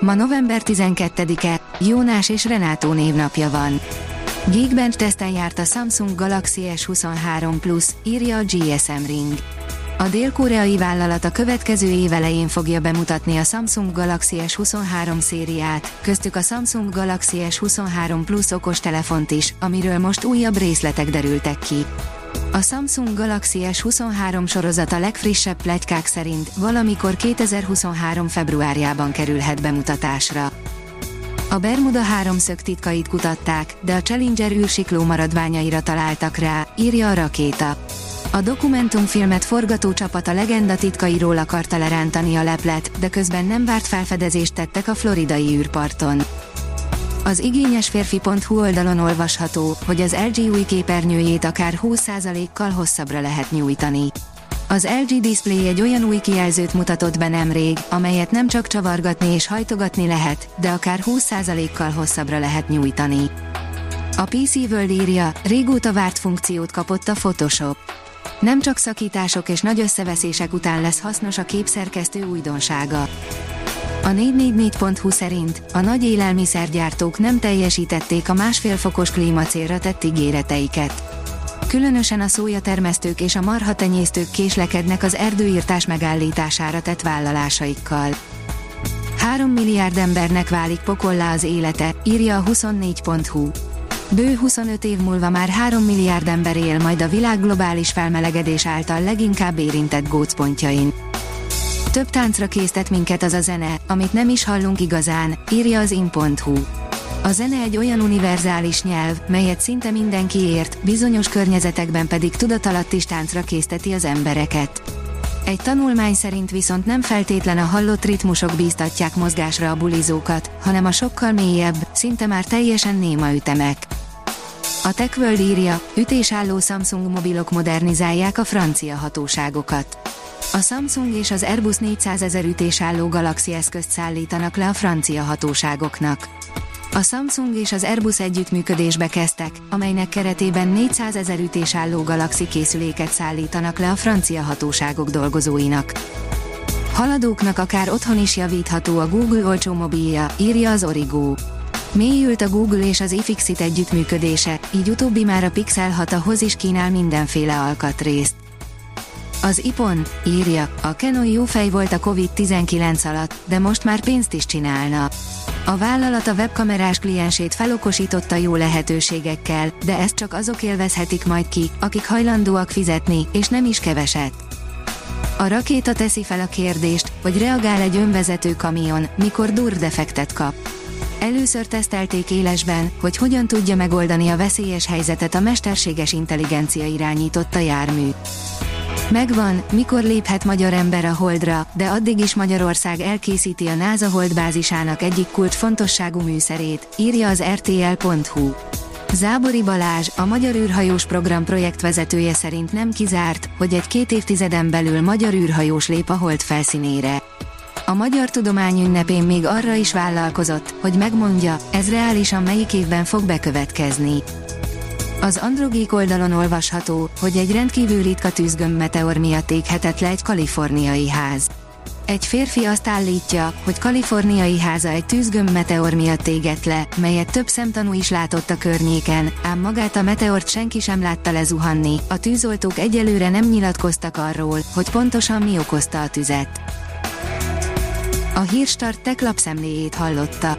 Ma november 12-e, Jónás és Renátó névnapja van. Geekbench teszten járt a Samsung Galaxy S23 Plus, írja a GSM Ring. A dél-koreai vállalat a következő év elején fogja bemutatni a Samsung Galaxy S23 szériát, köztük a Samsung Galaxy S23 Plus okostelefont is, amiről most újabb részletek derültek ki. A Samsung Galaxy S23 sorozata legfrissebb plegykák szerint valamikor 2023. februárjában kerülhet bemutatásra. A Bermuda háromszög titkait kutatták, de a Challenger űrsikló maradványaira találtak rá, írja a rakéta. A dokumentumfilmet forgató csapat a legenda titkairól akarta lerántani a leplet, de közben nem várt felfedezést tettek a floridai űrparton. Az igényesférfi.hu oldalon olvasható, hogy az LG új képernyőjét akár 20%-kal hosszabbra lehet nyújtani. Az LG Display egy olyan új kijelzőt mutatott be nemrég, amelyet nem csak csavargatni és hajtogatni lehet, de akár 20%-kal hosszabbra lehet nyújtani. A PC World írja, régóta várt funkciót kapott a Photoshop. Nem csak szakítások és nagy összeveszések után lesz hasznos a képszerkesztő újdonsága. A 444.hu szerint a nagy élelmiszergyártók nem teljesítették a másfél fokos klímacélra tett ígéreteiket. Különösen a szójatermesztők és a marhatenyésztők késlekednek az erdőírtás megállítására tett vállalásaikkal. 3 milliárd embernek válik pokollá az élete, írja a 24.hu. Bő 25 év múlva már 3 milliárd ember él majd a világ globális felmelegedés által leginkább érintett gócpontjain. Több táncra késztet minket az a zene, amit nem is hallunk igazán, írja az in.hu. A zene egy olyan univerzális nyelv, melyet szinte mindenki ért, bizonyos környezetekben pedig tudatalatt is táncra készteti az embereket. Egy tanulmány szerint viszont nem feltétlen a hallott ritmusok bíztatják mozgásra a bulizókat, hanem a sokkal mélyebb, szinte már teljesen néma ütemek. A TechWorld írja, ütésálló Samsung mobilok modernizálják a francia hatóságokat. A Samsung és az Airbus 400 ezer ütésálló Galaxy eszközt szállítanak le a francia hatóságoknak. A Samsung és az Airbus együttműködésbe kezdtek, amelynek keretében 400 ezer ütésálló Galaxy készüléket szállítanak le a francia hatóságok dolgozóinak. Haladóknak akár otthon is javítható a Google olcsó mobilja, írja az Origo. Mélyült a Google és az iFixit együttműködése, így utóbbi már a Pixel 6 hoz is kínál mindenféle alkatrészt. Az IPON írja, a Canon jó fej volt a Covid-19 alatt, de most már pénzt is csinálna. A vállalat a webkamerás kliensét felokosította jó lehetőségekkel, de ezt csak azok élvezhetik majd ki, akik hajlandóak fizetni, és nem is keveset. A rakéta teszi fel a kérdést, hogy reagál egy önvezető kamion, mikor durdefektet kap. Először tesztelték élesben, hogy hogyan tudja megoldani a veszélyes helyzetet a mesterséges intelligencia irányította jármű. Megvan, mikor léphet magyar ember a Holdra, de addig is Magyarország elkészíti a NASA holdbázisának egyik kult fontosságú műszerét, írja az rtl.hu. Zábori Balázs, a Magyar űrhajós program projektvezetője szerint nem kizárt, hogy egy két évtizeden belül magyar űrhajós lép a hold felszínére. A Magyar Tudomány ünnepén még arra is vállalkozott, hogy megmondja, ez reálisan melyik évben fog bekövetkezni. Az Androgék oldalon olvasható, hogy egy rendkívül ritka tűzgömb meteor miatt éghetett le egy kaliforniai ház. Egy férfi azt állítja, hogy kaliforniai háza egy tűzgömb meteor miatt égett le, melyet több szemtanú is látott a környéken, ám magát a meteort senki sem látta lezuhanni. A tűzoltók egyelőre nem nyilatkoztak arról, hogy pontosan mi okozta a tüzet. A hírstart tech lapszemléjét hallotta.